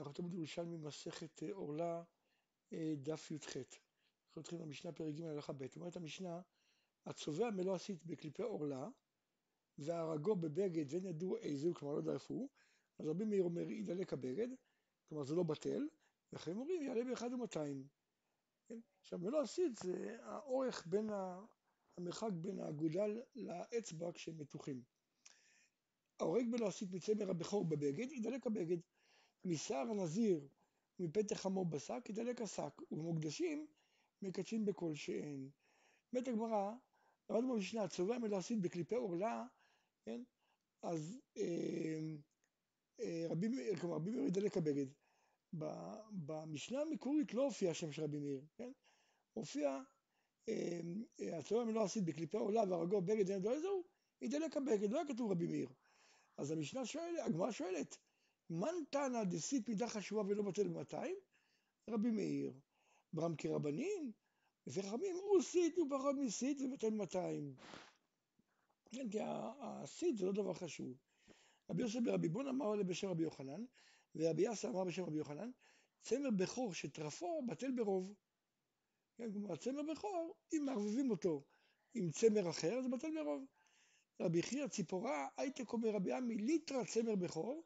אנחנו תמיד ירושלמי מסכת אה, עורלה אה, דף י"ח. אנחנו מתחילים במשנה פרק ג' הלכה ב', אומרת המשנה, הצובע מלוא עשית בקליפי עורלה והרגו בבגד ואין ידעו איזה, כלומר לא יודע איפה הוא, אז רבי מאיר אומר ידלק הבגד, כלומר זה לא בטל, ואחרים אומרים יעלה באחד ומאתיים. כן? עכשיו מלוא עשית זה האורך בין, ה... המרחק בין האגודל לאצבע כשהם מתוחים. ההורג בלא עשית מצמר הבכור בבגד, ידלק הבגד. משיער הנזיר ומפתח חמור בשק, ידלק השק, ובמוקדשים מקדשים בכל שאין. אומרת הגמרא, למדנו במשנה, צובע מלעשית בקליפי עורלה, כן? אז אה, אה, רבי מאיר, כלומר רבי מאיר ידלק הבגד. במשנה המקורית לא הופיע השם של רבי מאיר, כן? הופיע אה, הצובע מלעשית בקליפי עורלה והרגו בגד אין ידו איזהו, ידלק הבגד, לא היה כתוב רבי מאיר. אז המשנה שואלת, הגמרא שואלת, מן תנא דסית מידה חשובה ולא בטל במאתיים? רבי מאיר. ברם כרבנין? לפי חכמים הוא סית הוא פחות מסית ובטל מאתיים. כן, כי הסית זה לא דבר חשוב. רבי יוסף ברבי בון אמר עליה בשם רבי יוחנן, ורבי יאסר אמר בשם רבי יוחנן, צמר בכור שטרפו בטל ברוב. כן, כלומר צמר בכור, אם מערבבים אותו עם צמר אחר, זה בטל ברוב. רבי חייא ציפורה, הייתק אומר רבי עמי ליטרה צמר בכור,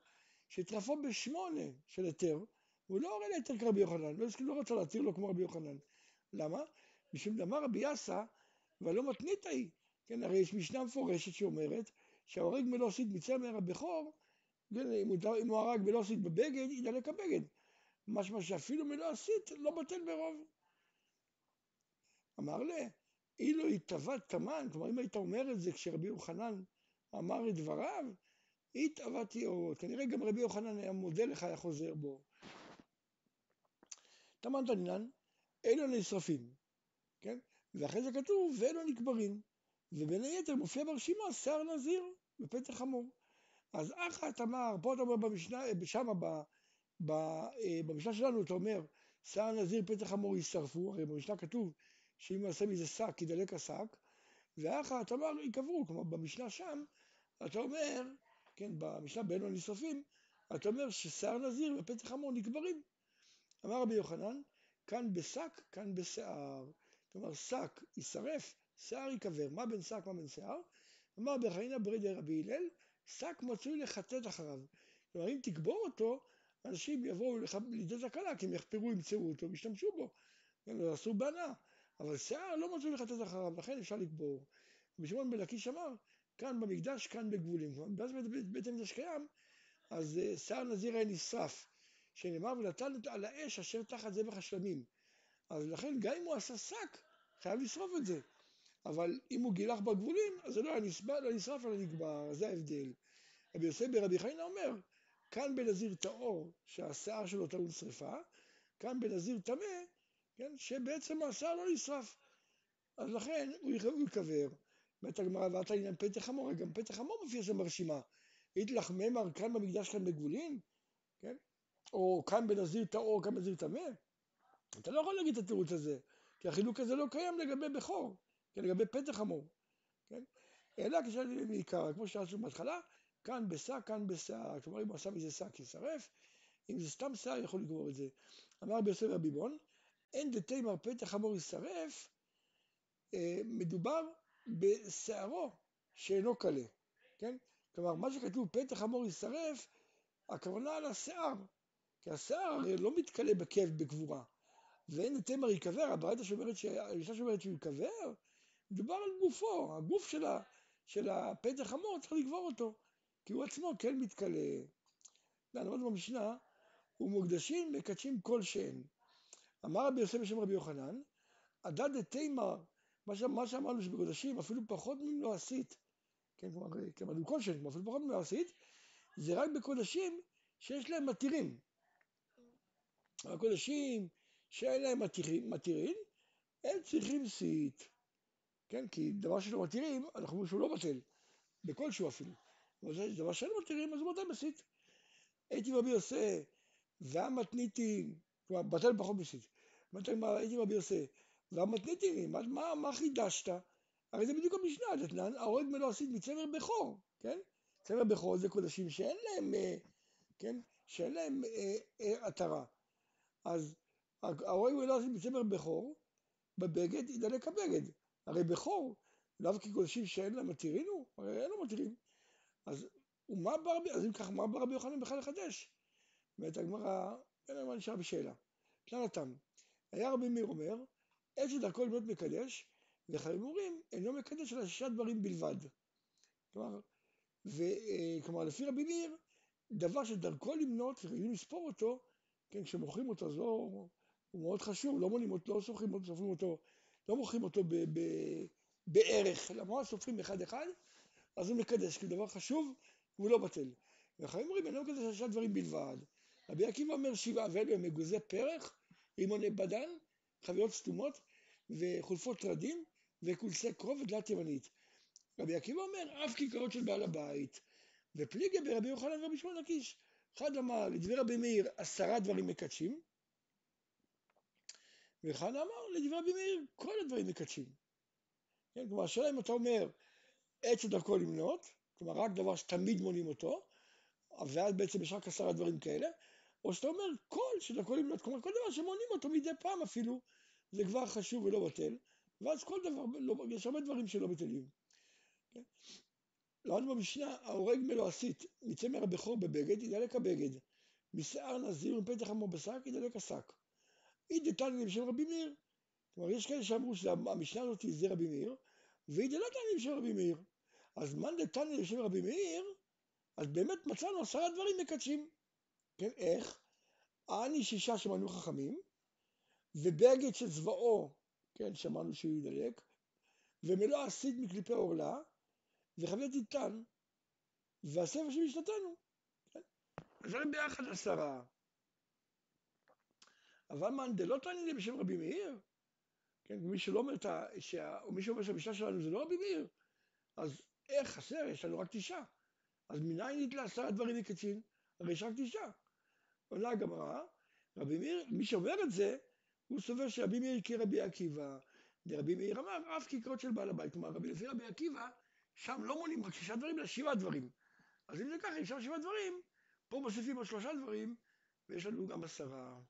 שטרפו בשמונה של היתר, והוא לא הורה להיתר כרבי יוחנן, לא, לא רצה להתיר לו כמו רבי יוחנן. למה? משום דאמר רבי יאסא, ולא מתנית היא. כן, הרי יש משנה מפורשת שאומרת שההורג מלא עשית מצמר הבכור, כן, אם הוא, הוא הרג מלא עשית בבגד, ידלק הבגד. משמע שאפילו מלא עשית לא בטל ברוב. אמר לה, אילו התאבד תמן, כלומר אם היית אומר את זה כשרבי יוחנן אמר את דבריו, התאבדתי אורות. כנראה גם רבי יוחנן היה מודה לך, היה חוזר בו. תמן תנינן, אלו נשרפים, כן? ואחרי זה כתוב, ואלו נקברים. ובין היתר מופיע ברשימה שיער נזיר בפתח חמור. אז אחת אמר, פה אתה אומר במשנה, שם במשנה שלנו אתה אומר, שיער נזיר פתח חמור יישרפו, הרי במשנה כתוב שאם יעשה מזה שק, ידלק השק, ואחת אמר, ייקברו, כלומר במשנה שם, אתה אומר, כן, במשנה באלו הנשרפים, אתה אומר ששיער נזיר ופתח חמור נקברים. אמר רבי יוחנן, כאן בשק, כאן בשיער. כלומר, שק יישרף, שיער ייקבר. מה בין שק, מה בין שיער? אמר בחיינה ברידי רבי הלל, שק מצוי לחטט אחריו. כלומר, אם תקבור אותו, אנשים יבואו לידי תקלה, כי הם יחפרו, ימצאו אותו, וישתמשו בו. כן, לא עשו בהנאה. אבל שיער לא מצוי לחטט אחריו, לכן אפשר לקבור. רבי שמעון בן לקיש אמר, כאן במקדש, כאן בגבולים. כלומר, בית, בית, המקדש קיים, אז אה, שיער נזיר היה נשרף. שנאמר ונתן על האש אשר תחת זבח השלמים. אז לכן גם אם הוא עשה שק, חייב לשרוף את זה. אבל אם הוא גילח בגבולים, אז זה לא היה נשרף, לא נשרף אלא נגבר, זה ההבדל. רבי יוסף ברבי חיינה אומר, כאן בנזיר טהור, שהשיער שלו טעון שרפה, כאן בנזיר טמא, כן, שבעצם השיער לא נשרף. אז לכן הוא ייקבר. אומרת הגמרא, ואתה עניין פתח חמור, גם פתח חמור מופיע שם ברשימה. איתלך ממר כאן במקדש כאן בגבולין, כן? או כאן בנזיר טהור, כאן בנזיר טמא. אתה לא יכול להגיד את התירוץ הזה, כי החילוק הזה לא קיים לגבי בכור, כן, לגבי פתח חמור, כן? אלא כשאני מעיקר, כמו שעשו בהתחלה, כאן בשק, כאן בשיער. כלומר, אם הוא עשה מזה שק, יישרף, אם זה סתם שיער, יכול לגמור את זה. אמר רבי יוסף רבי בון, אין דתימר פתח חמור יישרף, אה, מדובר בשערו שאינו קלה, כן? כלומר, מה שכתוב פתח חמור יישרף, הכוונה על השיער, כי השיער הרי לא מתכלה בכאב בגבורה, ואין תמר ייקבר, הברייתא שאומרת, האישה שאומרת שהוא ייקבר, מדובר על גופו, הגוף של, ה, של הפתח חמור צריך לגבור אותו, כי הוא עצמו כן מתכלה. למדנו במשנה, ומוקדשים מקדשים כל שאין. אמר רבי יוסף בשם רבי יוחנן, עדד דתימר מה שאמרנו שבקודשים אפילו פחות ממלוא עשית, כן, כלומר, כל שנים, אפילו פחות ממלוא עשית, זה רק בקודשים שיש להם מתירים. הקודשים שאין להם מתירים, מתירים, הם צריכים סית. כן, כי דבר שלא מתירים, אנחנו אומרים שהוא לא בטל, בכלשהו אפילו. אבל דבר שאין מתירים, אז הוא בטל בסית. הייתי רבי יוסף, והמתניתים, כלומר, בטל פחות בסית. הייתי רבי יוסף, והמתניתים, מה, מה, מה חידשת? הרי זה בדיוק המשנה, דתנן, ההורג מלא עשית מצמר בכור, כן? צמר בכור זה קודשים שאין להם, אה, כן? שאין להם אה, אה, עטרה. אז ההורג ולא עושים בצמר בכור, בבגד ידלק הבגד. הרי בכור, לאו כקודשים שאין להם מתירינו, הרי אין לו מתירים. אז ומה בא רבי, אז אם כך, מה בא רבי יוחנן בכלל לחדש? אומרת הגמרא, אין להם מה נשאר בשאלה. תנא התם, היה רבי מאיר אומר, עת שדרכו לבנות מקדש, וחיים אומרים, אינו מקדש אלא שישה דברים בלבד. כלומר, וכלומר, לפי רבי מאיר, דבר שדרכו למנות וחייבים לספור אותו, כן, כשמוכרים אותו, אז לא, הוא מאוד חשוב, לא מונים אותו, לא סופרים אותו, סופרים אותו, לא מוכרים אותו ב, ב, בערך, למרות סופרים אחד אחד, אז הוא מקדש, כי דבר חשוב, והוא לא בטל. וחיים אומרים, אינו מקדש שישה דברים בלבד. רבי עקיבא אומר שבעה ואלה מגוזי פרח, רימוני בדן, חביות סתומות וחולפות רדים וקולסי קרוב ודלת ימנית. רבי עקיבא אומר, אף כיכרות של בעל הבית. ופליגי ברבי יוחנן ורבי שמעון לקיש. אחד אמר, לדברי רבי מאיר, עשרה דברים מקדשים. ואחד אמר, לדברי רבי מאיר, כל הדברים מקדשים. כן, כלומר, השאלה אם אתה אומר, עץ שדרכו למנות, כלומר, רק דבר שתמיד מונים אותו, ואז בעצם יש רק עשרה דברים כאלה, או שאתה אומר, כל שדרכו למנות, כלומר, כל דבר שמונים אותו מדי פעם אפילו, זה כבר חשוב ולא בטל, ואז כל דבר, לא, יש הרבה דברים שלא בטלים. כן? במשנה, ההורג מלועסית, מצמר הבכור בבגד, ידלק הבגד. משיער נזיר ומפתח עמו בשק, ידלק השק. אי דתני בשם רבי מאיר. כלומר, יש כאלה שאמרו שהמשנה הזאת זה רבי מאיר, ואי דלתני בשם רבי מאיר. אז מאן דתני בשם רבי מאיר, אז באמת מצאנו עשרה דברים מקדשים. כן, איך? אני שישה שמענו חכמים, ובגד של צבאו, כן, שמענו שהוא ידלק, ומלוא עשית מקליפי עורלה, וחבית איתן, והספר של משנתנו. כן? אז הם ביחד עשרה. אבל מאן דלא תעני לי בשם רבי מאיר, כן, מי שלא אומר, שה, או מי שאומר שהמשנה שלנו זה לא רבי מאיר, אז איך חסר? יש לנו רק תשעה. אז מניין נתלה עשרה דברים מקצין? הרי יש רק תשעה. עולה הגמרא, רבי מאיר, מי שאומר את זה, הוא סובר שרבי מאיר כרבי עקיבא, ורבי מאיר אמר, אף כיכרות של בעל הבית. כלומר, רבי לפי רבי עקיבא, שם לא מונים רק שישה דברים, אלא שבעה דברים. אז אם זה ככה, אם שם שבעה דברים, פה מוסיפים עוד שלושה דברים, ויש לנו גם עשרה.